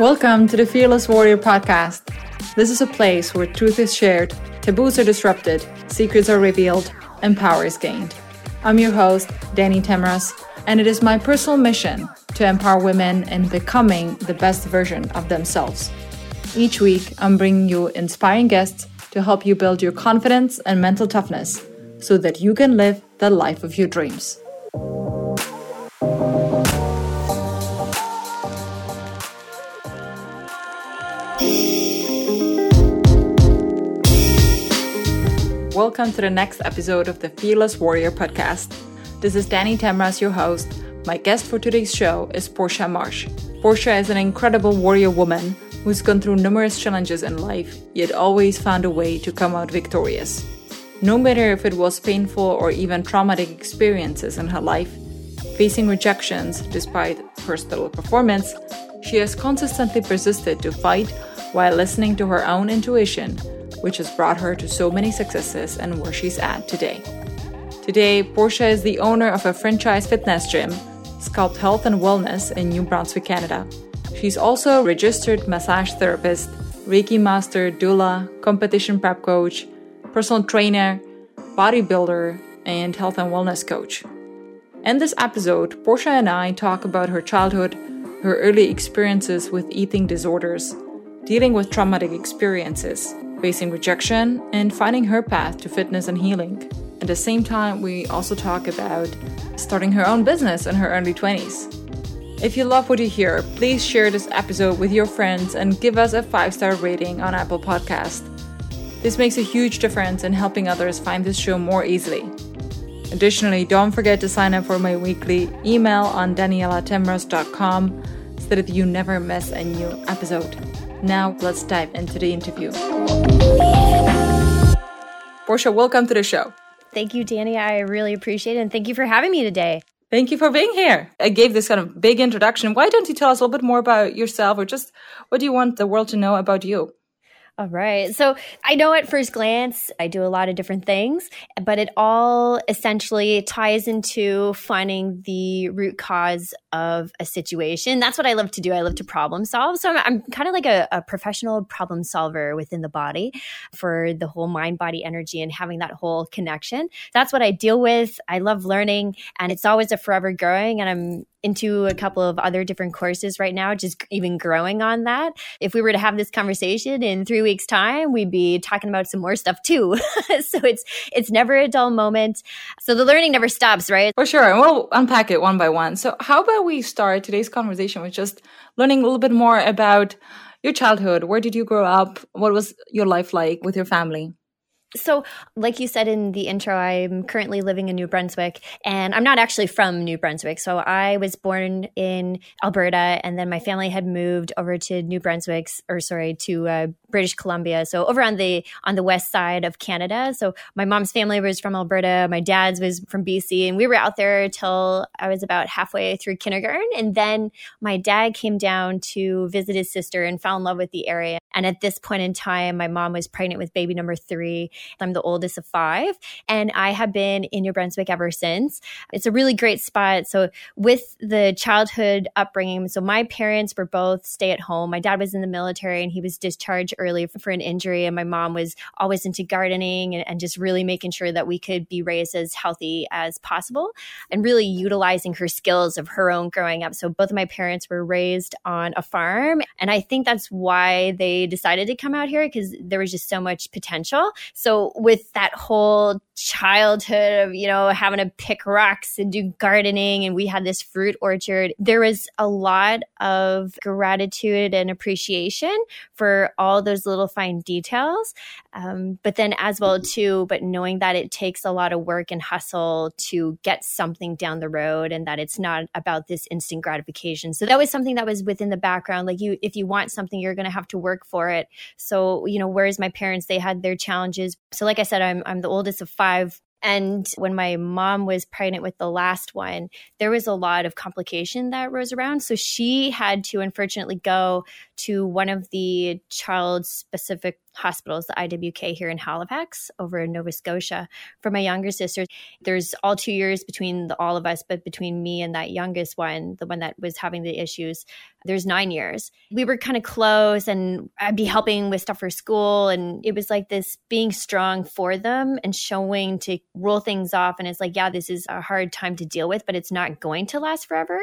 Welcome to the Fearless Warrior podcast. This is a place where truth is shared, taboos are disrupted, secrets are revealed, and power is gained. I'm your host, Danny Temras, and it is my personal mission to empower women in becoming the best version of themselves. Each week, I'm bringing you inspiring guests to help you build your confidence and mental toughness so that you can live the life of your dreams. Welcome to the next episode of the Fearless Warrior podcast. This is Danny Temras, your host. My guest for today's show is Portia Marsh. Portia is an incredible warrior woman who's gone through numerous challenges in life, yet always found a way to come out victorious. No matter if it was painful or even traumatic experiences in her life, facing rejections despite her stellar performance, she has consistently persisted to fight while listening to her own intuition, which has brought her to so many successes and where she's at today. Today, Portia is the owner of a franchise fitness gym, Sculpt Health and Wellness in New Brunswick, Canada. She's also a registered massage therapist, Reiki master, doula, competition prep coach, personal trainer, bodybuilder, and health and wellness coach. In this episode, Portia and I talk about her childhood, her early experiences with eating disorders, dealing with traumatic experiences, facing rejection, and finding her path to fitness and healing. At the same time, we also talk about starting her own business in her early 20s. If you love what you hear, please share this episode with your friends and give us a five star rating on Apple Podcast. This makes a huge difference in helping others find this show more easily. Additionally, don't forget to sign up for my weekly email on danielatemras.com so that you never miss a new episode. Now, let's dive into the interview. Portia, welcome to the show. Thank you, Danny. I really appreciate it. And thank you for having me today. Thank you for being here. I gave this kind of big introduction. Why don't you tell us a little bit more about yourself or just what do you want the world to know about you? All right. So I know at first glance, I do a lot of different things, but it all essentially ties into finding the root cause of a situation. That's what I love to do. I love to problem solve. So I'm, I'm kind of like a, a, professional problem solver within the body for the whole mind body energy and having that whole connection. That's what I deal with. I love learning and it's always a forever growing. And I'm into a couple of other different courses right now, just even growing on that. If we were to have this conversation in three weeks' time, we'd be talking about some more stuff too. so it's it's never a dull moment. So the learning never stops, right? For sure. And we'll unpack it one by one. So how about we start today's conversation with just learning a little bit more about your childhood. Where did you grow up? What was your life like with your family? So, like you said in the intro, I'm currently living in New Brunswick, and I'm not actually from New Brunswick. So, I was born in Alberta, and then my family had moved over to New Brunswick, or sorry, to uh, British Columbia. So, over on the on the west side of Canada. So, my mom's family was from Alberta, my dad's was from BC, and we were out there till I was about halfway through kindergarten, and then my dad came down to visit his sister and fell in love with the area. And at this point in time, my mom was pregnant with baby number three I'm the oldest of five, and I have been in New Brunswick ever since. It's a really great spot. So, with the childhood upbringing, so my parents were both stay at home. My dad was in the military and he was discharged early for an injury, and my mom was always into gardening and, and just really making sure that we could be raised as healthy as possible and really utilizing her skills of her own growing up. So, both of my parents were raised on a farm, and I think that's why they decided to come out here because there was just so much potential. So, with that whole childhood of, you know, having to pick rocks and do gardening, and we had this fruit orchard, there was a lot of gratitude and appreciation for all those little fine details. Um, but then, as well, too, but knowing that it takes a lot of work and hustle to get something down the road and that it's not about this instant gratification. So, that was something that was within the background. Like, you, if you want something, you're going to have to work for it. So, you know, whereas my parents, they had their challenges. So, like I said, I'm, I'm the oldest of five. And when my mom was pregnant with the last one, there was a lot of complication that rose around. So she had to unfortunately go to one of the child specific hospitals, the IWK here in Halifax over in Nova Scotia for my younger sister. There's all two years between the, all of us, but between me and that youngest one, the one that was having the issues, there's nine years. We were kind of close and I'd be helping with stuff for school. And it was like this being strong for them and showing to roll things off. And it's like, yeah, this is a hard time to deal with, but it's not going to last forever.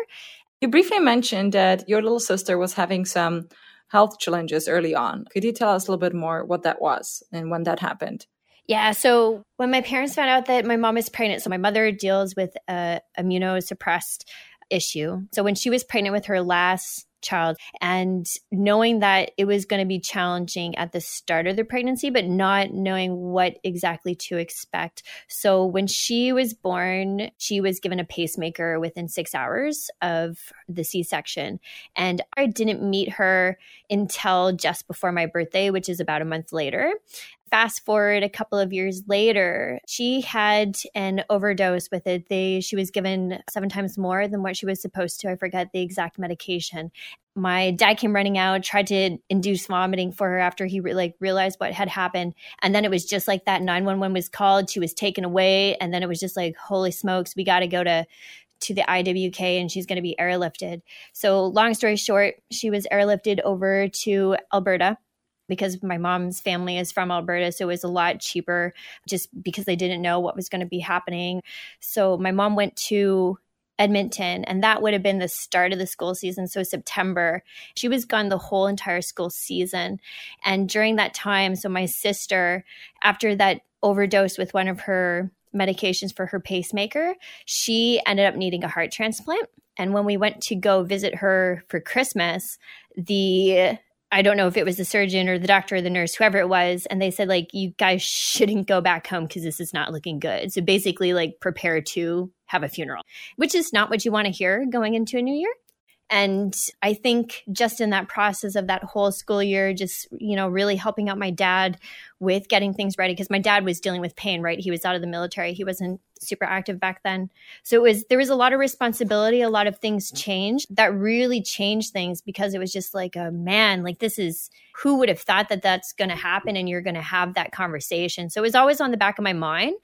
You briefly mentioned that your little sister was having some health challenges early on. Could you tell us a little bit more what that was and when that happened? Yeah. So when my parents found out that my mom is pregnant, so my mother deals with a immunosuppressed issue. So when she was pregnant with her last child and knowing that it was going to be challenging at the start of the pregnancy but not knowing what exactly to expect. So when she was born she was given a pacemaker within 6 hours of the c-section and i didn't meet her until just before my birthday which is about a month later fast forward a couple of years later she had an overdose with it. They she was given seven times more than what she was supposed to. I forget the exact medication. My dad came running out tried to induce vomiting for her after he re- like realized what had happened. And then it was just like that 911 was called. She was taken away. And then it was just like holy smokes we got to go to to the IWK and she's going to be airlifted. So long story short, she was airlifted over to Alberta because my mom's family is from Alberta, so it was a lot cheaper just because they didn't know what was going to be happening. So my mom went to Edmonton, and that would have been the start of the school season. So, September, she was gone the whole entire school season. And during that time, so my sister, after that overdose with one of her medications for her pacemaker, she ended up needing a heart transplant. And when we went to go visit her for Christmas, the I don't know if it was the surgeon or the doctor or the nurse, whoever it was, and they said like you guys shouldn't go back home because this is not looking good. So basically, like prepare to have a funeral, which is not what you want to hear going into a new year. And I think just in that process of that whole school year, just, you know, really helping out my dad with getting things ready because my dad was dealing with pain, right? He was out of the military. He wasn't super active back then. So it was, there was a lot of responsibility. A lot of things changed that really changed things because it was just like, a man, like this is, who would have thought that that's going to happen and you're going to have that conversation? So it was always on the back of my mind.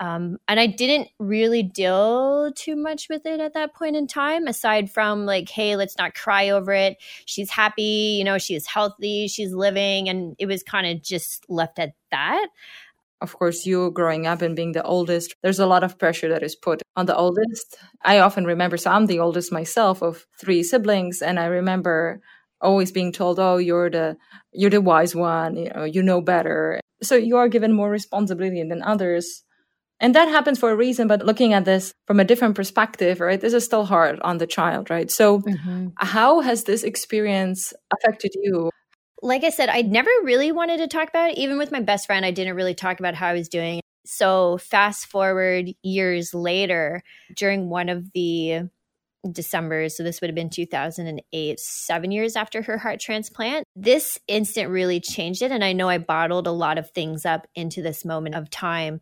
Um, and I didn't really deal too much with it at that point in time, aside from like, hey, let's not cry over it. She's happy, you know, she's healthy, she's living. And it was kind of just left at that. Of course, you growing up and being the oldest, there's a lot of pressure that is put on the oldest. I often remember, so I'm the oldest myself of three siblings, and I remember always being told, "Oh, you're the you're the wise one, you know, you know better." So you are given more responsibility than others and that happens for a reason, but looking at this from a different perspective, right? This is still hard on the child, right? So, mm-hmm. how has this experience affected you? Like I said, I never really wanted to talk about it. Even with my best friend, I didn't really talk about how I was doing. So, fast forward years later, during one of the December, so this would have been 2008, seven years after her heart transplant. This instant really changed it. And I know I bottled a lot of things up into this moment of time.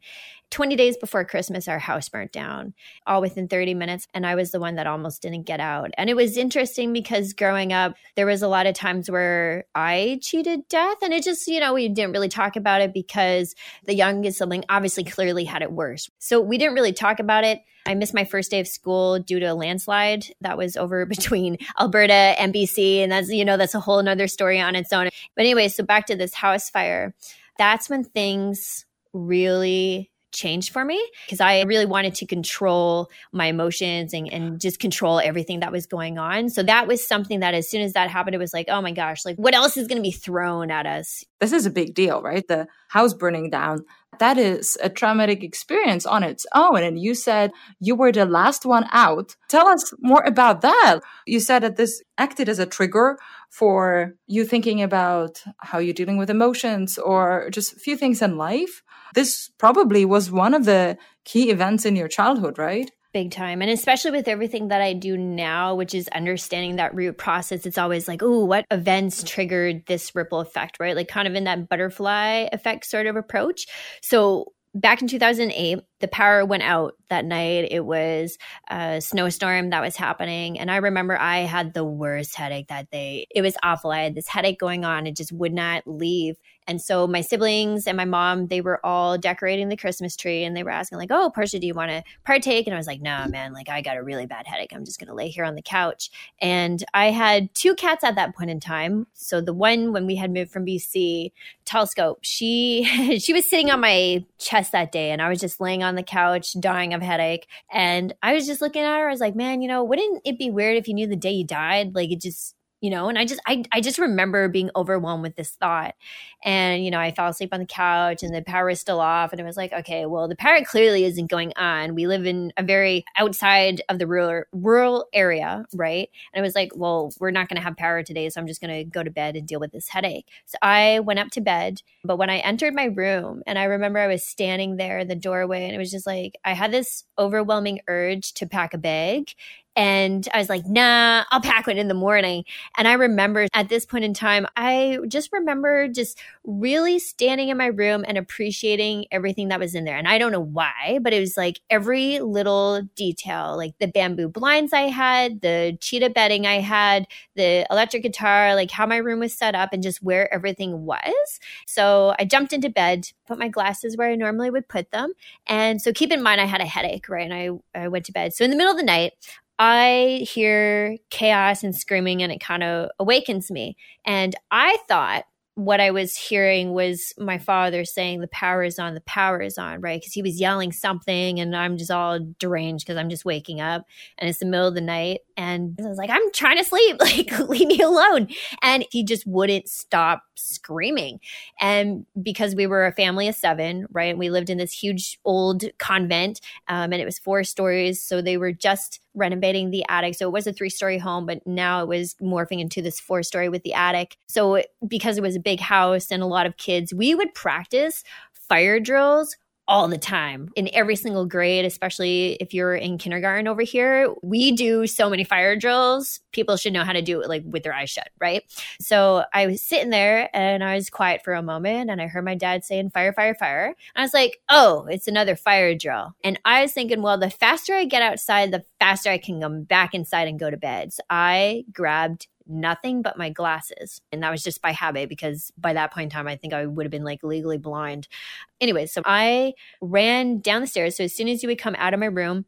20 days before Christmas, our house burnt down, all within 30 minutes. And I was the one that almost didn't get out. And it was interesting because growing up, there was a lot of times where I cheated death. And it just, you know, we didn't really talk about it because the youngest sibling obviously clearly had it worse. So we didn't really talk about it. I missed my first day of school due to a landslide that was over between Alberta and BC. And that's, you know, that's a whole another story on its own. But anyway, so back to this house fire. That's when things really changed for me because I really wanted to control my emotions and, and just control everything that was going on. So that was something that as soon as that happened, it was like, oh my gosh, like what else is going to be thrown at us? This is a big deal, right? The house burning down. That is a traumatic experience on its own. And you said you were the last one out. Tell us more about that. You said that this acted as a trigger for you thinking about how you're dealing with emotions or just a few things in life this probably was one of the key events in your childhood, right? Big time. And especially with everything that I do now, which is understanding that root process, it's always like, oh, what events triggered this ripple effect, right? Like kind of in that butterfly effect sort of approach. So back in 2008, the power went out that night. It was a snowstorm that was happening. And I remember I had the worst headache that day. It was awful. I had this headache going on. It just would not leave. And so my siblings and my mom, they were all decorating the Christmas tree and they were asking, like, oh, Portia, do you want to partake? And I was like, no, man, like I got a really bad headache. I'm just going to lay here on the couch. And I had two cats at that point in time. So the one when we had moved from BC, Telescope, she she was sitting on my chest that day and I was just laying on the couch dying of headache. And I was just looking at her. I was like, man, you know, wouldn't it be weird if you knew the day you died? Like it just you know and i just I, I just remember being overwhelmed with this thought. And you know i fell asleep on the couch and the power is still off. And it was like okay well the power clearly isn't going on. We live in a very outside of the rural rural area right? And it was like well we're not going to have power today so i'm just going to go to bed and deal with this headache. So i went up to bed but when i entered my room and i remember i was standing there in the doorway and it was just like i had this overwhelming urge to pack a bag and I was like, nah, I'll pack one in the morning. And I remember at this point in time, I just remember just really standing in my room and appreciating everything that was in there. And I don't know why, but it was like every little detail, like the bamboo blinds I had, the cheetah bedding I had, the electric guitar, like how my room was set up and just where everything was. So I jumped into bed, put my glasses where I normally would put them. And so keep in mind, I had a headache, right? And I, I went to bed. So in the middle of the night, I hear chaos and screaming and it kind of awakens me. And I thought what I was hearing was my father saying, The power is on, the power is on, right? Because he was yelling something and I'm just all deranged because I'm just waking up and it's the middle of the night. And I was like, I'm trying to sleep. Like, leave me alone. And he just wouldn't stop screaming. And because we were a family of seven, right? And we lived in this huge old convent um, and it was four stories. So they were just renovating the attic. So it was a three story home, but now it was morphing into this four story with the attic. So because it was a big house and a lot of kids, we would practice fire drills all the time in every single grade, especially if you're in kindergarten over here. We do so many fire drills. People should know how to do it like with their eyes shut, right? So I was sitting there and I was quiet for a moment and I heard my dad saying fire, fire, fire. And I was like, oh, it's another fire drill. And I was thinking, well, the faster I get outside, the faster I can come back inside and go to bed. So I grabbed nothing but my glasses. And that was just by habit because by that point in time, I think I would have been like legally blind. Anyway, so I ran down the stairs. So as soon as you would come out of my room,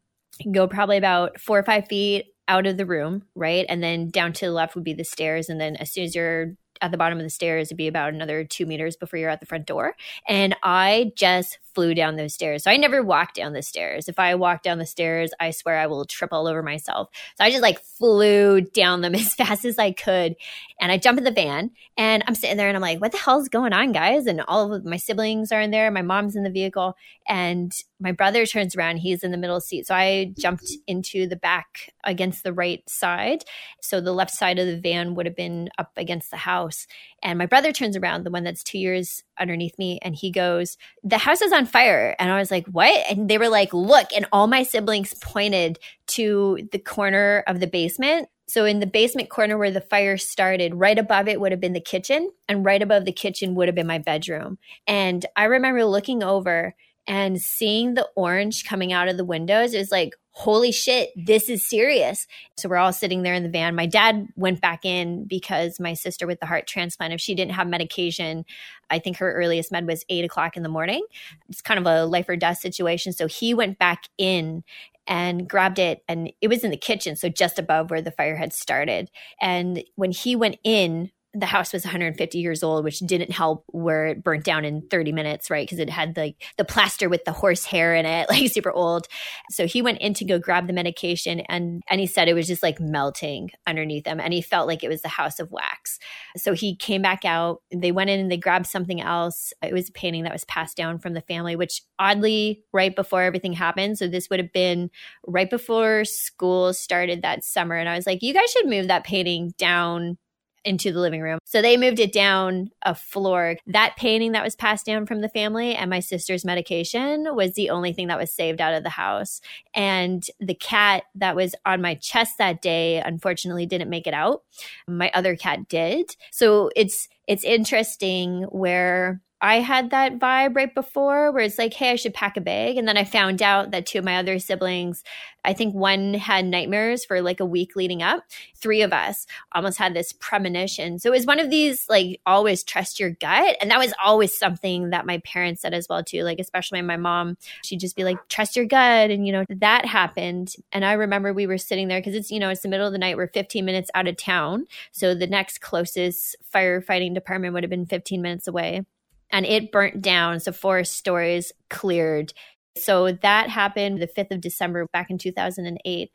go probably about four or five feet out of the room, right? And then down to the left would be the stairs. And then as soon as you're at the bottom of the stairs, it'd be about another two meters before you're at the front door. And I just flew down those stairs. So I never walked down the stairs. If I walk down the stairs, I swear I will trip all over myself. So I just like flew down them as fast as I could. And I jump in the van and I'm sitting there and I'm like, what the hell's going on, guys? And all of my siblings are in there. My mom's in the vehicle. And my brother turns around. He's in the middle seat. So I jumped into the back against the right side. So the left side of the van would have been up against the house. And my brother turns around, the one that's two years underneath me, and he goes, The house is on fire. And I was like, What? And they were like, Look. And all my siblings pointed to the corner of the basement. So, in the basement corner where the fire started, right above it would have been the kitchen, and right above the kitchen would have been my bedroom. And I remember looking over and seeing the orange coming out of the windows. It was like, holy shit, this is serious. So we're all sitting there in the van. My dad went back in because my sister with the heart transplant, if she didn't have medication, I think her earliest med was eight o'clock in the morning. It's kind of a life or death situation. So he went back in and grabbed it and it was in the kitchen so just above where the fire had started and when he went in the house was 150 years old, which didn't help where it burnt down in 30 minutes, right? Because it had like the, the plaster with the horse hair in it, like super old. So he went in to go grab the medication and and he said it was just like melting underneath him. And he felt like it was the house of wax. So he came back out. They went in and they grabbed something else. It was a painting that was passed down from the family, which oddly, right before everything happened. So this would have been right before school started that summer. And I was like, you guys should move that painting down into the living room. So they moved it down a floor. That painting that was passed down from the family and my sister's medication was the only thing that was saved out of the house. And the cat that was on my chest that day unfortunately didn't make it out. My other cat did. So it's it's interesting where I had that vibe right before where it's like, hey, I should pack a bag. And then I found out that two of my other siblings, I think one had nightmares for like a week leading up. Three of us almost had this premonition. So it was one of these like always trust your gut. And that was always something that my parents said as well too. Like especially my mom, she'd just be like, trust your gut. And you know, that happened. And I remember we were sitting there because it's, you know, it's the middle of the night. We're 15 minutes out of town. So the next closest firefighting department would have been 15 minutes away and it burnt down. So forest stories cleared. So that happened the 5th of December back in 2008.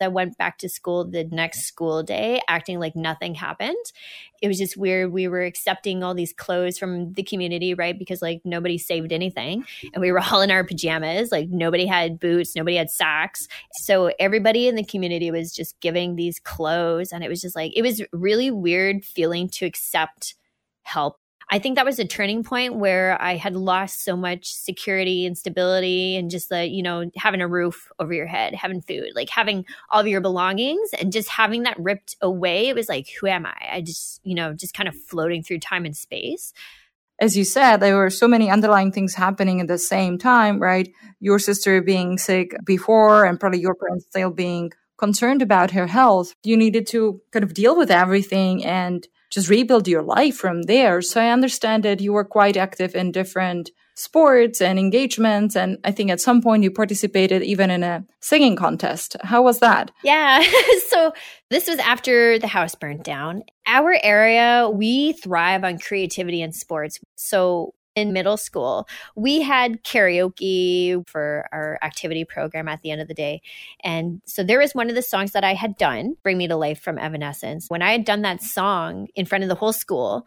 I went back to school the next school day, acting like nothing happened. It was just weird. We were accepting all these clothes from the community, right? Because like nobody saved anything. And we were all in our pajamas. Like nobody had boots, nobody had socks. So everybody in the community was just giving these clothes. And it was just like, it was really weird feeling to accept help I think that was a turning point where I had lost so much security and stability and just the, you know, having a roof over your head, having food, like having all of your belongings and just having that ripped away. It was like, who am I? I just, you know, just kind of floating through time and space. As you said, there were so many underlying things happening at the same time, right? Your sister being sick before and probably your parents still being concerned about her health. You needed to kind of deal with everything and just rebuild your life from there. So I understand that you were quite active in different sports and engagements. And I think at some point you participated even in a singing contest. How was that? Yeah. so this was after the house burnt down. Our area, we thrive on creativity and sports. So in middle school, we had karaoke for our activity program at the end of the day. And so there was one of the songs that I had done, Bring Me to Life from Evanescence. When I had done that song in front of the whole school,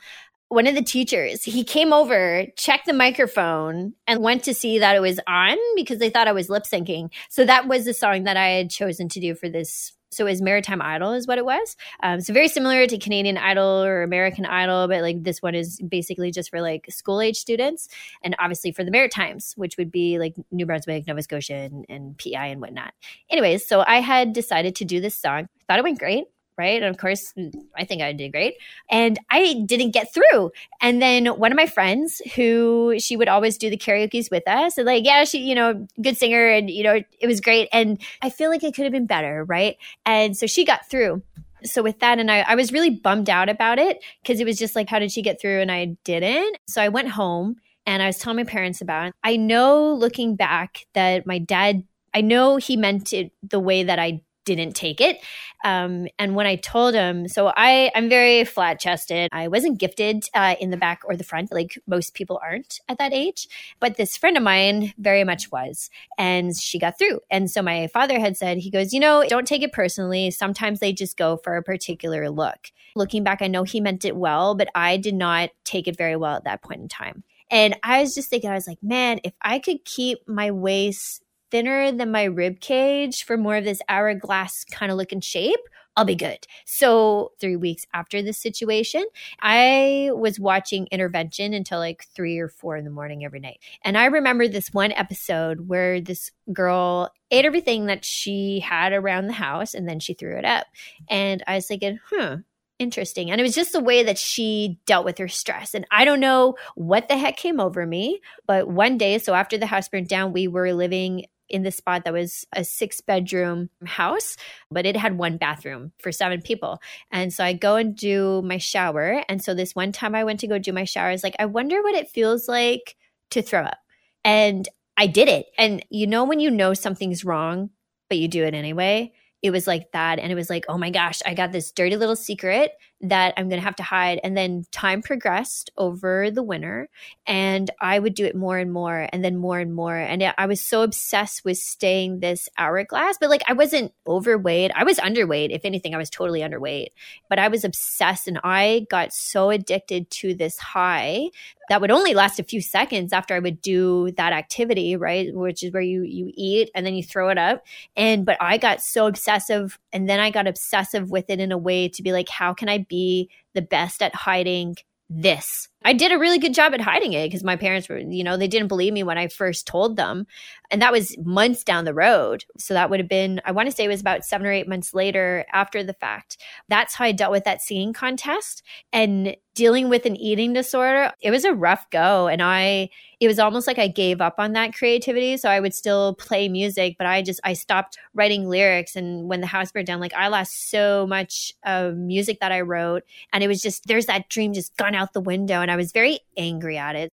one of the teachers, he came over, checked the microphone, and went to see that it was on because they thought I was lip syncing. So that was the song that I had chosen to do for this so it was Maritime Idol is what it was. Um, so very similar to Canadian Idol or American Idol, but like this one is basically just for like school age students, and obviously for the Maritimes, which would be like New Brunswick, Nova Scotia, and, and PEI and whatnot. Anyways, so I had decided to do this song. Thought it went great right? And of course, mm, I think I did great. And I didn't get through. And then one of my friends who she would always do the karaoke's with us, and like, yeah, she, you know, good singer and, you know, it was great. And I feel like it could have been better, right? And so she got through. So with that, and I, I was really bummed out about it because it was just like, how did she get through? And I didn't. So I went home and I was telling my parents about it. I know looking back that my dad I know he meant it the way that I didn't take it. Um, and when I told him, so I, I'm very flat chested. I wasn't gifted uh, in the back or the front, like most people aren't at that age. But this friend of mine very much was. And she got through. And so my father had said, he goes, you know, don't take it personally. Sometimes they just go for a particular look. Looking back, I know he meant it well, but I did not take it very well at that point in time. And I was just thinking, I was like, man, if I could keep my waist thinner than my rib cage for more of this hourglass kind of looking shape, I'll be good. So, three weeks after this situation, I was watching Intervention until like three or four in the morning every night. And I remember this one episode where this girl ate everything that she had around the house and then she threw it up. And I was thinking, hmm, interesting. And it was just the way that she dealt with her stress. And I don't know what the heck came over me, but one day, so after the house burned down, we were living in the spot that was a six bedroom house, but it had one bathroom for seven people. And so I go and do my shower. And so this one time I went to go do my shower, I was like, I wonder what it feels like to throw up. And I did it. And you know, when you know something's wrong, but you do it anyway, it was like that. And it was like, oh my gosh, I got this dirty little secret that I'm going to have to hide. And then time progressed over the winter, and I would do it more and more, and then more and more. And I was so obsessed with staying this hourglass, but like I wasn't overweight. I was underweight. If anything, I was totally underweight, but I was obsessed, and I got so addicted to this high that would only last a few seconds after I would do that activity, right? Which is where you you eat and then you throw it up. And but I got so obsessive and then I got obsessive with it in a way to be like, how can I be the best at hiding this I did a really good job at hiding it because my parents were, you know, they didn't believe me when I first told them. And that was months down the road. So that would have been, I want to say it was about seven or eight months later after the fact. That's how I dealt with that singing contest. And dealing with an eating disorder, it was a rough go. And I, it was almost like I gave up on that creativity. So I would still play music, but I just, I stopped writing lyrics. And when the house burned down, like I lost so much of music that I wrote. And it was just, there's that dream just gone out the window. And I was very angry at it.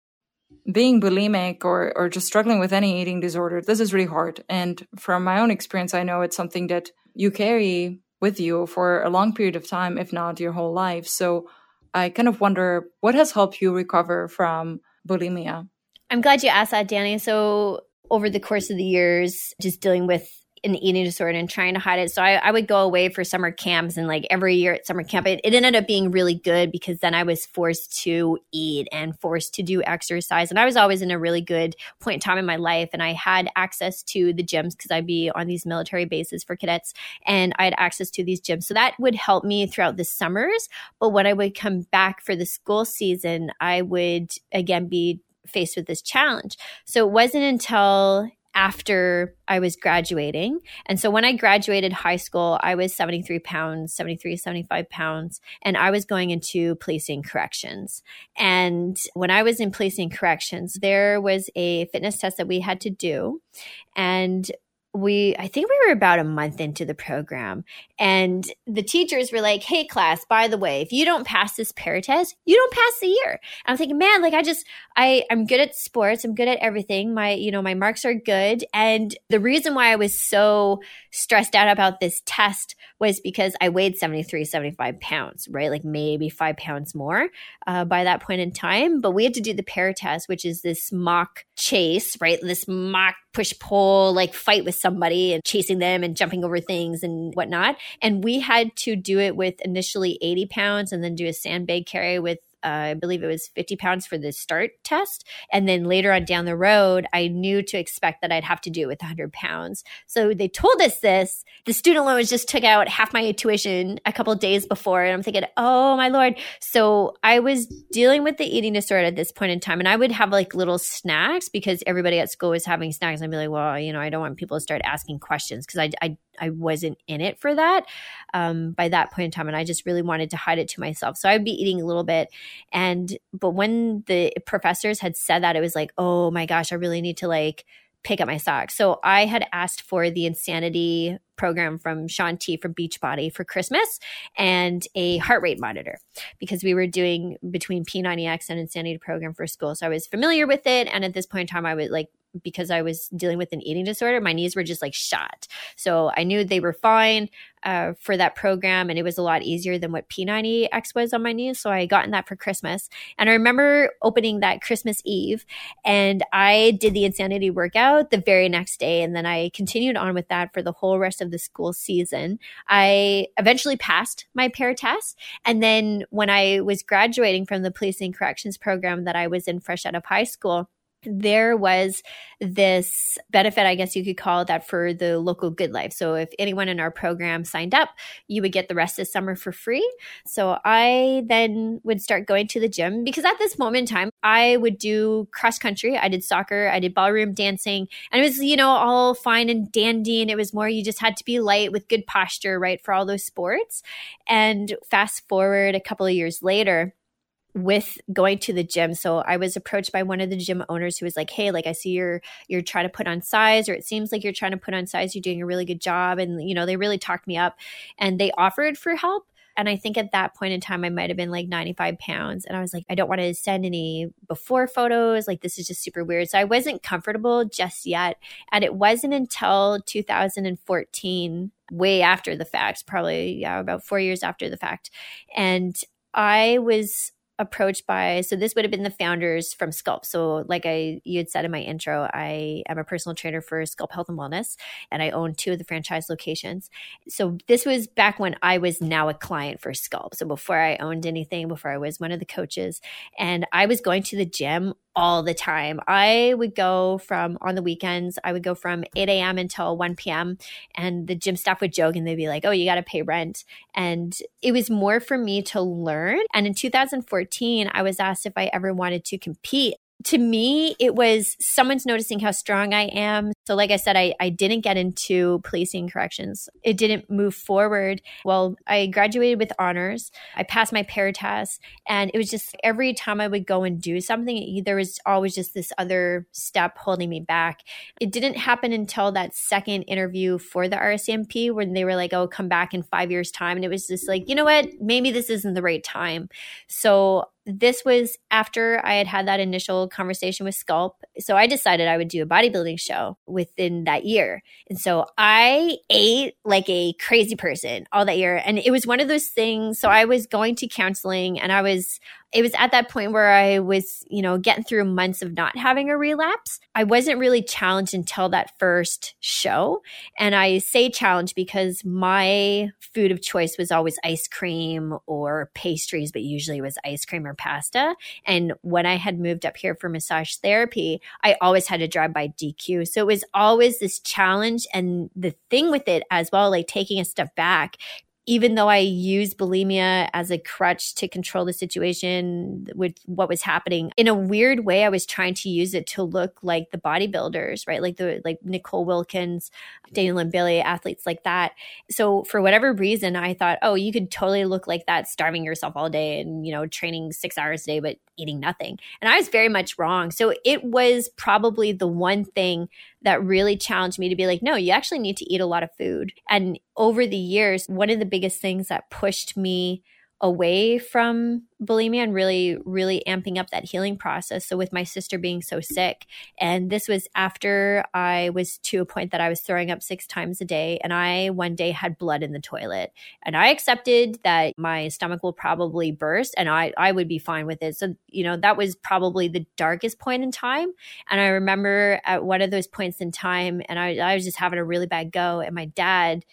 Being bulimic or or just struggling with any eating disorder this is really hard. And from my own experience i know it's something that you carry with you for a long period of time if not your whole life. So i kind of wonder what has helped you recover from bulimia? I'm glad you asked that danny. So over the course of the years just dealing with an eating disorder and trying to hide it. So I, I, would go away for summer camps and like every year at summer camp, it, it, ended up being really good because then I was forced to eat and forced to do exercise. And I was always in a really good point in time in my life. And I had access to the gyms because I'd be on these military bases for cadets and I had access to these gyms. So that would help me throughout the summers. But when I would come back for the school season, I would again be faced with this challenge. So it wasn't until after I was graduating. And so when I graduated high school, I was 73 pounds, 73, 75 pounds, and I was going into policing corrections. And when I was in policing corrections, there was a fitness test that we had to do. And we i think we were about a month into the program and the teachers were like hey class by the way if you don't pass this PARE test you don't pass the year. And i'm thinking man like i just i i'm good at sports i'm good at everything my you know my marks are good and the reason why i was so stressed out about this test was because i weighed 73 75 pounds right? Like maybe five pounds more uh, by that point in time but we had to do the PARE test which is this mock chase right? This mock push pull like fight with somebody and chasing them and jumping over things and whatnot. And we had to do it with initially 80 pounds and then do a sandbag carry with uh, I believe it was 50 pounds for the start test. And then later on down the road, I knew to expect that I'd have to do it with 100 pounds. So they told us this. The student loans just took out half my tuition a couple days before. And I'm thinking, oh my Lord. So I was dealing with the eating disorder at this point in time. And I would have like little snacks because everybody at school was having snacks. I'd be like, well, you know, I don't want people to start asking questions because I, I I wasn't in it for that um, by that point in time, and I just really wanted to hide it to myself. So I'd be eating a little bit, and but when the professors had said that, it was like, oh my gosh, I really need to like pick up my socks. So I had asked for the insanity program from Shaun T from Beachbody for Christmas and a heart rate monitor because we were doing between P90X and Insanity program for school. So I was familiar with it. And at this point in time, I was like because I was dealing with an eating disorder, my knees were just like shot. So I knew they were fine uh, for that program, and it was a lot easier than what P90X was on my knees. So I got in that for Christmas. And I remember opening that Christmas Eve, and I did the insanity workout the very next day. And then I continued on with that for the whole rest of the school season. I eventually passed my PARE test. And then when I was graduating from the policing corrections program that I was in fresh out of high school, there was this benefit, I guess you could call that, for the local GoodLife. So if anyone in our program signed up, you would get the rest of summer for free. So I then would start going to the gym because at this moment in time, I would do cross country. I did soccer, I did ballroom dancing, and it was, you know, all fine and dandy. And it was more, you just had to be light with good posture, right, for all those sports. And fast forward a couple of years later, with going to the gym. So I was approached by one of the gym owners who was like, "Hey, like I see you're you're trying to put on size or it seems like you're trying to put on size. You're doing a really good job." And you know, they really talked me up and they offered for help. And I think at that point in time, I might have been like 95 pounds. And I was like, I don't want to send any before photos. Like, this is just super weird. So I wasn't comfortable just yet. And it wasn't until 2014, way after the fact, probably, yeah, about four years after the fact. And I was approached by so this would have been the founders from Sculpt. So like I you had said in my intro, I am a personal trainer for Sculpt Health and Wellness and I own two of the franchise locations. So this was back when I was now a client for Sculpt. So before I owned anything, before I was one of the coaches and I was going to the gym all the time. I would go from on the weekends, I would go from 8 a.m. until 1 p.m. And the gym staff would joke and they'd be like, oh, you got to pay rent. And it was more for me to learn. And in 2014, I was asked if I ever wanted to compete to me, it was someone's noticing how strong I am. So, like I said, I, I didn't get into policing corrections. It didn't move forward. Well, I graduated with honors. I passed my PARE test. And it was just every time I would go and do something, there was always just this other step holding me back. It didn't happen until that second interview for the RCMP when they were like, oh, come back in five years' time. And it was just like, you know what? Maybe this isn't the right time. So this was after I had had that initial conversation with Sculpt. So I decided I would do a bodybuilding show within that year. And so I ate like a crazy person all that year. And it was one of those things. So I was going to counseling and I was it was at that point where I was, you know, getting through months of not having a relapse. I wasn't really challenged until that first show. And I say challenged because my food of choice was always ice cream or pastries, but usually it was ice cream or pasta. And when I had moved up here for massage therapy, I always had to drive by DQ. So it was always this challenge. And the thing with it as well, like taking a step back, even though I used bulimia as a crutch to control the situation with what was happening, in a weird way, I was trying to use it to look like the bodybuilders, right? Like the like Nicole Wilkins, Dana Linn Bailey, athletes like that. So for whatever reason, I thought, oh, you could totally look like that, starving yourself all day and you know training six hours a day, but eating nothing. And I was very much wrong. So it was probably the one thing that really challenged me to be like, no, you actually need to eat a lot of food. And over the years, one of the biggest things that pushed me away from bulimia and really, really amping up that healing process. So, with my sister being so sick, and this was after I was to a point that I was throwing up six times a day, and I one day had blood in the toilet, and I accepted that my stomach will probably burst, and I I would be fine with it. So, you know, that was probably the darkest point in time. And I remember at one of those points in time, and I, I was just having a really bad go, and my dad.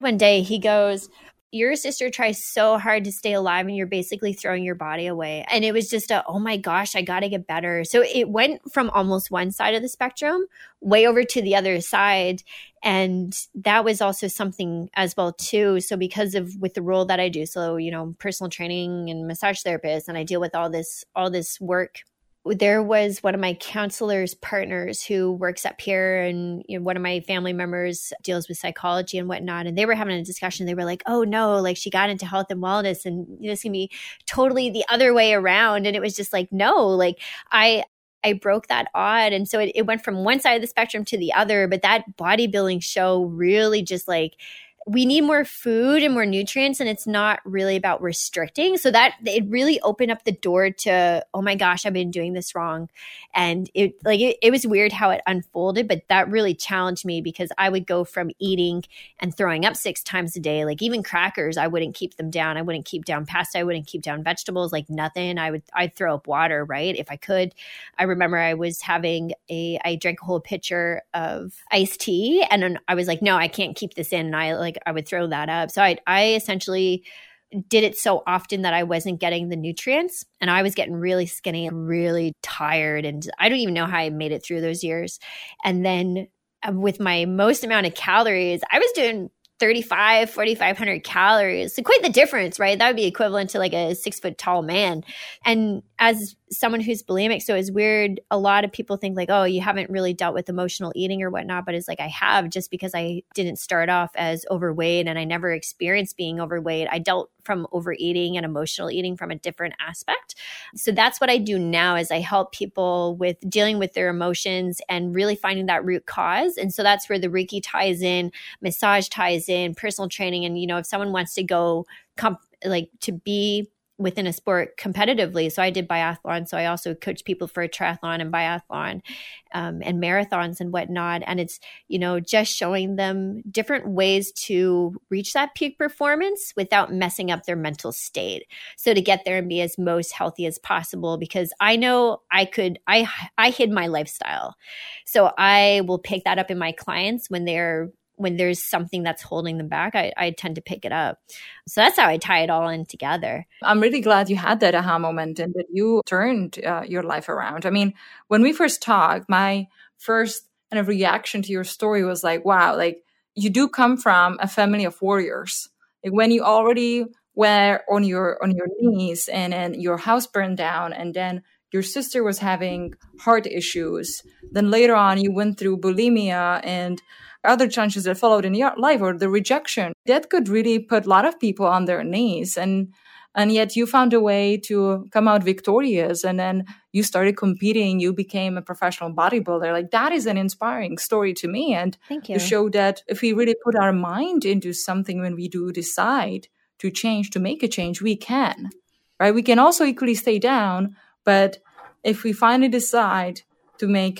One day he goes, your sister tries so hard to stay alive and you're basically throwing your body away. And it was just a, oh my gosh, I got to get better. So it went from almost one side of the spectrum way over to the other side. And that was also something as well too. So because of with the role that I do, so, you know, personal training and massage therapist, and I deal with all this, all this work there was one of my counselor's partners who works up here and you know, one of my family members deals with psychology and whatnot and they were having a discussion they were like oh no like she got into health and wellness and this can be totally the other way around and it was just like no like i I broke that odd. And so it, it went from one side of the spectrum to the other. But that bodybuilding show really just like we need more food and more nutrients and it's not really about restricting. So that it really opened up the door to oh my gosh i've been doing this wrong. And it like it, it was weird how it unfolded but that really challenged me because i would go from eating and throwing up six times a day like even crackers i wouldn't keep them down. I wouldn't keep down pasta. I wouldn't keep down vegetables like nothing. I would i'd throw up water right if i could. I remember i was having a i drank a whole pitcher of iced tea and i was like no i can't keep this in. And i like I would throw that up. So I I essentially did it so often that I wasn't getting the nutrients and I was getting really skinny and really tired and I don't even know how I made it through those years. And then uh, with my most amount of calories, I was doing 35 4500 calories. So quite the difference right? That would be equivalent to like a six foot tall man. And as someone who's bulimic so it's weird a lot of people think like oh you haven't really dealt with emotional eating or whatnot but it's like i have just because i didn't start off as overweight and i never experienced being overweight. I dealt from overeating and emotional eating from a different aspect. So that's what i do now is i help people with dealing with their emotions and really finding that root cause. And so that's where the reiki ties in massage ties in personal training. And you know if someone wants to go comp- like to be within a sport competitively. So I did biathlon. So I also coach people for triathlon and biathlon um, and marathons and whatnot. And it's, you know, just showing them different ways to reach that peak performance without messing up their mental state. So to get there and be as most healthy as possible, because I know I could, I, I hid my lifestyle. So I will pick that up in my clients when they're when there's something that's holding them back, I, I tend to pick it up. So that's how I tie it all in together. I'm really glad you had that aha moment and that you turned uh, your life around. I mean, when we first talked, my first kind of reaction to your story was like, wow, like you do come from a family of warriors. Like when you already were on your on your knees and then your house burned down and then your sister was having heart issues. Then later on you went through bulimia and other challenges that followed in your life or the rejection. That could really put a lot of people on their knees and and yet you found a way to come out victorious and then you started competing you became a professional bodybuilder like that is an inspiring story to me and Thank you. to show that if we really put our mind into something when we do decide to change to make a change we can right we can also equally stay down but if we finally decide to make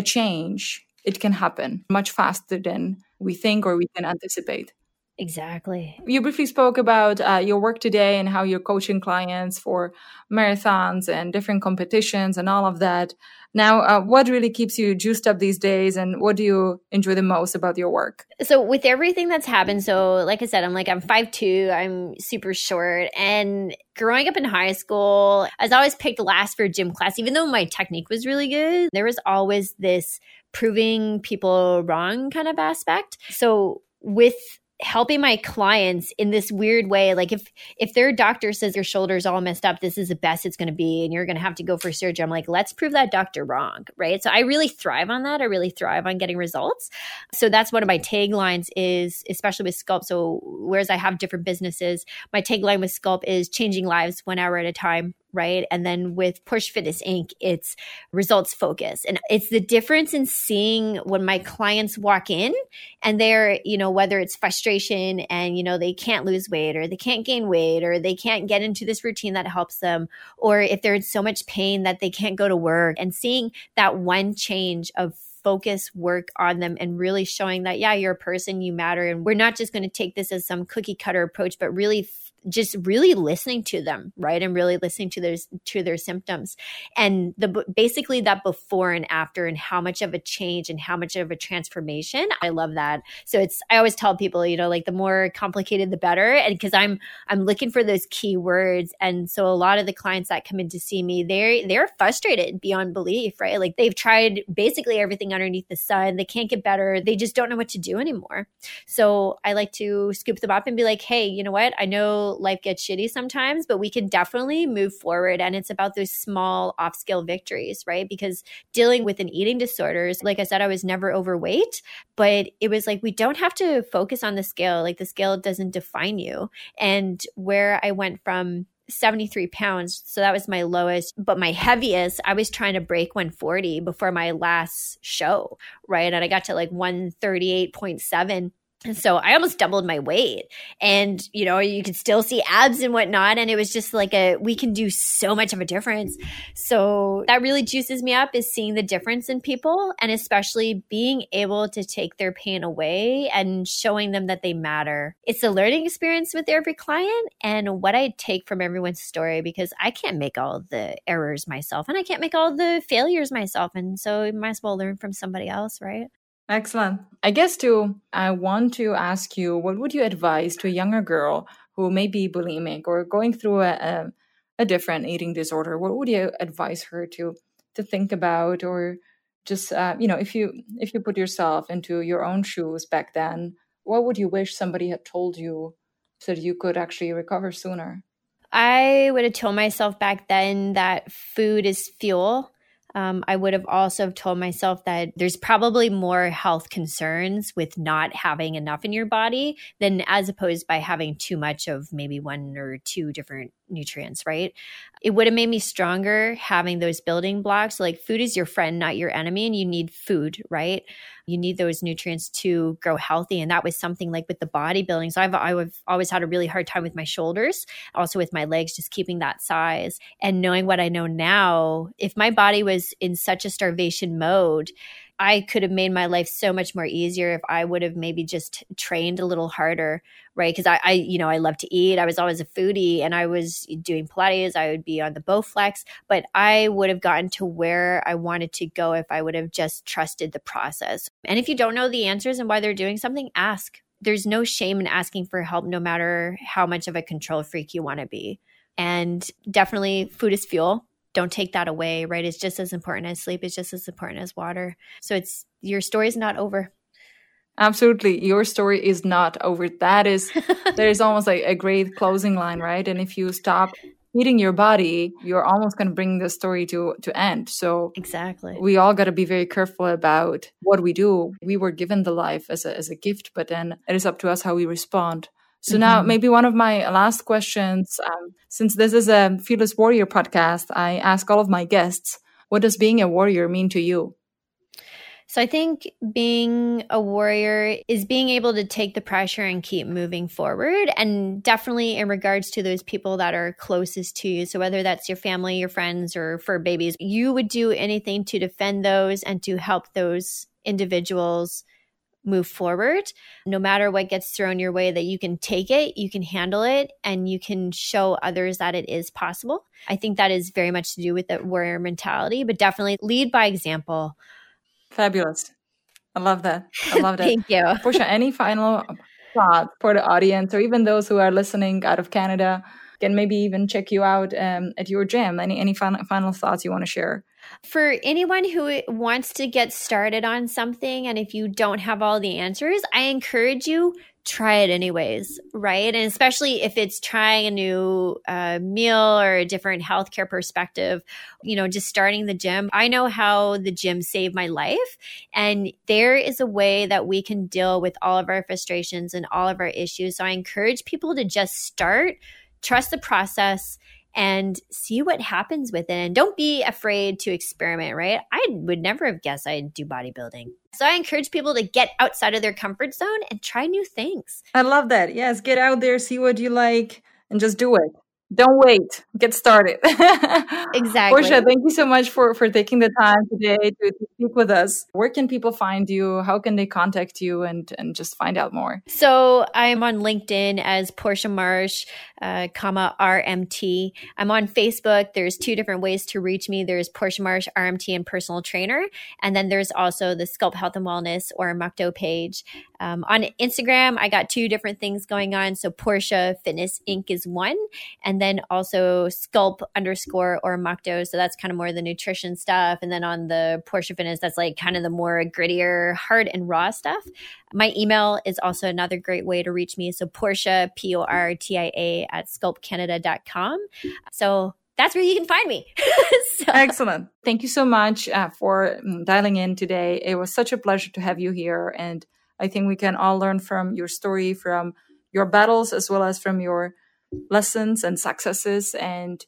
a change it can happen much faster than we think or we can anticipate Exactly. You briefly spoke about uh, your work today and how you're coaching clients for marathons and different competitions and all of that. Now, uh, what really keeps you juiced up these days and what do you enjoy the most about your work? So, with everything that's happened, so like I said, I'm like, I'm 5'2, I'm super short. And growing up in high school, I was always picked last for gym class, even though my technique was really good. There was always this proving people wrong kind of aspect. So, with helping my clients in this weird way. Like if if their doctor says your shoulder's all messed up this is the best it's going to be and you're going to have to go for surgery i'm like let's prove that doctor wrong right? So i really thrive on that. I really thrive on getting results. So that's one of my taglines is especially with sculpt so whereas i have different businesses my tagline with sculpt is changing lives one hour at a time right? And then with Push Fitness Inc., it's results focus. And it's the difference in seeing when my clients walk in and they're, you know, whether it's frustration and, you know, they can't lose weight or they can't gain weight or they can't get into this routine that helps them, or if they're in so much pain that they can't go to work and seeing that one change of focus work on them and really showing that yeah you're a person you matter and we're not just going to take this as some cookie cutter approach but really just really listening to them right? And really listening to their to their symptoms. And the basically that before and after and how much of a change and how much of a transformation i love that. So it's i always tell people you know like the more complicated the better. And because i'm i'm looking for those key words and so a lot of the clients that come in to see me they're they're frustrated beyond belief right? Like they've tried basically everything underneath the sun. They can't get better. They just don't know what to do anymore. So i like to scoop them up and be like hey you know what? I know life gets shitty sometimes, but we can definitely move forward. And it's about those small off scale victories, right? Because dealing with an eating disorders, like I said, I was never overweight, but it was like we don't have to focus on the scale. Like the scale doesn't define you. And where I went from 73 pounds. So that was my lowest, but my heaviest, I was trying to break 140 before my last show, right? And I got to like 138.7 and so I almost doubled my weight. And, you know, you could still see abs and whatnot. And it was just like a, we can do so much of a difference. So that really juices me up is seeing the difference in people and especially being able to take their pain away and showing them that they matter. It's a learning experience with every client and what I take from everyone's story because I can't make all the errors myself and I can't make all the failures myself. And so I might as well learn from somebody else, right? Excellent. I guess too, I want to ask you what would you advise to a younger girl who may be bulimic or going through a, a, a different eating disorder? What would you advise her to to think about or just uh, you know if you if you put yourself into your own shoes back then what would you wish somebody had told you so that you could actually recover sooner i would have told myself back then that food is fuel um, I would have also told myself that there's probably more health concerns with not having enough in your body than as opposed by having too much of maybe one or two different nutrients, right? It would have made me stronger having those building blocks. Like food is your friend, not your enemy, and you need food, right? You need those nutrients to grow healthy. And that was something like with the bodybuilding. So I've, I've always had a really hard time with my shoulders, also with my legs, just keeping that size. And knowing what I know now, if my body was in such a starvation mode, I could have made my life so much more easier if I would have maybe just trained a little harder, right? Because I, I, you know, I love to eat. I was always a foodie and I was doing Pilates. I would be on the Bowflex, but I would have gotten to where I wanted to go if I would have just trusted the process. And if you don't know the answers and why they're doing something, ask. There's no shame in asking for help, no matter how much of a control freak you want to be. And definitely, food is fuel don't take that away, right? It's just as important as sleep, it's just as important as water. So it's your story is not over. Absolutely. Your story is not over. That is there is almost like a great closing line, right? And if you stop feeding your body, you're almost going to bring the story to to end. So Exactly. We all got to be very careful about what we do. We were given the life as a as a gift, but then it is up to us how we respond. So mm-hmm. now, maybe one of my last questions, um, since this is a Fearless Warrior podcast, I ask all of my guests, what does being a warrior mean to you? So I think being a warrior is being able to take the pressure and keep moving forward. And definitely in regards to those people that are closest to you. So whether that's your family, your friends, or for babies, you would do anything to defend those and to help those individuals move forward. No matter what gets thrown your way that you can take it you can handle it and you can show others that it is possible. I think that is very much to do with the warrior mentality but definitely lead by example. Fabulous. I love that. I love that. Thank you. Portia, any final thoughts for the audience or even those who are listening out of canada can maybe even check you out um, at your gym. Any any final, final thoughts you want to share for anyone who wants to get started on something and if you don't have all the answers i encourage you try it anyways right? And especially if it's trying a new uh, meal or a different healthcare perspective you know just starting the gym. I know how the gym saved my life and there is a way that we can deal with all of our frustrations and all of our issues. So i encourage people to just start trust the process and see what happens with it. And don't be afraid to experiment, right? I would never have guessed I'd do bodybuilding. So I encourage people to get outside of their comfort zone and try new things. I love that. Yes, get out there, see what you like, and just do it don't wait. Get started. Exactly. Portia thank you so much for for taking the time today to, to, speak with us. Where can people find you? How can they contact you and and just find out more? So i'm on linkedin as portia marsh uh, comma rmt i'm on facebook. There's two different ways to reach me. There's portia marsh rmt and personal trainer. And then there's also the sculpt health and wellness or mukto page um, on instagram i got two different things going on so portia fitness inc is one and then also Sculpt underscore or Mukto. So that's kind of more the nutrition stuff. And then on the Portia Fitness, that's like kind of the more grittier, hard and raw stuff. My email is also another great way to reach me. So Portia, P O R T I A, at sculptcanada.com. So that's where you can find me. so. Excellent. Thank you so much uh, for mm, dialing in today. It was such a pleasure to have you here. And I think we can all learn from your story, from your battles, as well as from your lessons and successes. And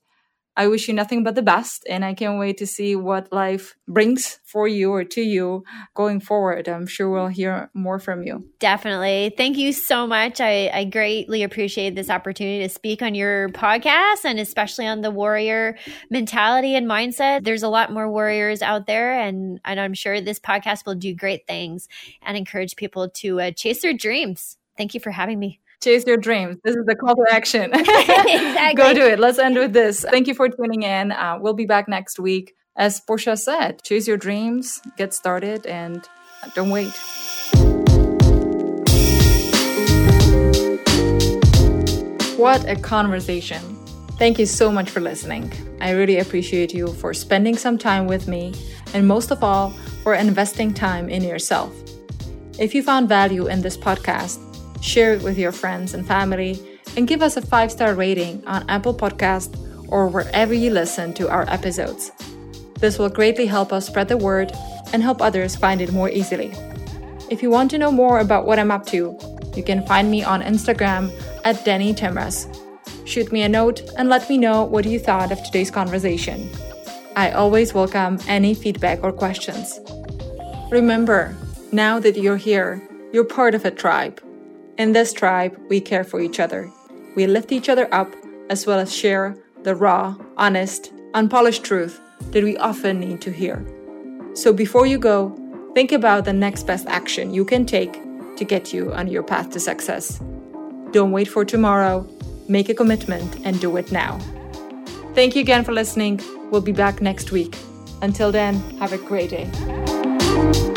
I wish you nothing but the best, and I can't wait to see what life brings for you or to you going forward. I'm sure we'll hear more from you. Definitely. Thank you so much. I, I greatly appreciate this opportunity to speak on your podcast and especially on the warrior mentality and mindset. There's a lot more warriors out there, and, and I'm sure this podcast will do great things and encourage people to uh, chase their dreams. Thank you for having me chase your dreams. This is the call to action. exactly. Go do it. Let's end with this. Thank you for tuning in. Uh, we'll be back next week. As Portia said, chase your dreams, get started, and don't wait. What a conversation. Thank you so much for listening. I really appreciate you for spending some time with me, and most of all, for investing time in yourself. If you found value in this podcast, share it with your friends and family, and give us a five star rating on Apple Podcast or wherever you listen to our episodes. This will greatly help us spread the word and help others find it more easily. If you want to know more about what I'm up to, you can find me on Instagram at Denny Timras. Shoot me a note and let me know what you thought of today's conversation. I always welcome any feedback or questions. Remember, now that you're here, you're part of a tribe. In this tribe, we care for each other. We lift each other up as well as share the raw, honest, unpolished truth that we often need to hear. So before you go, Think about the next best action you can take to get you on your path to success. Don't wait for tomorrow, make a commitment and do it now. Thank you again for listening. We'll be back next week. Until then, have a great day.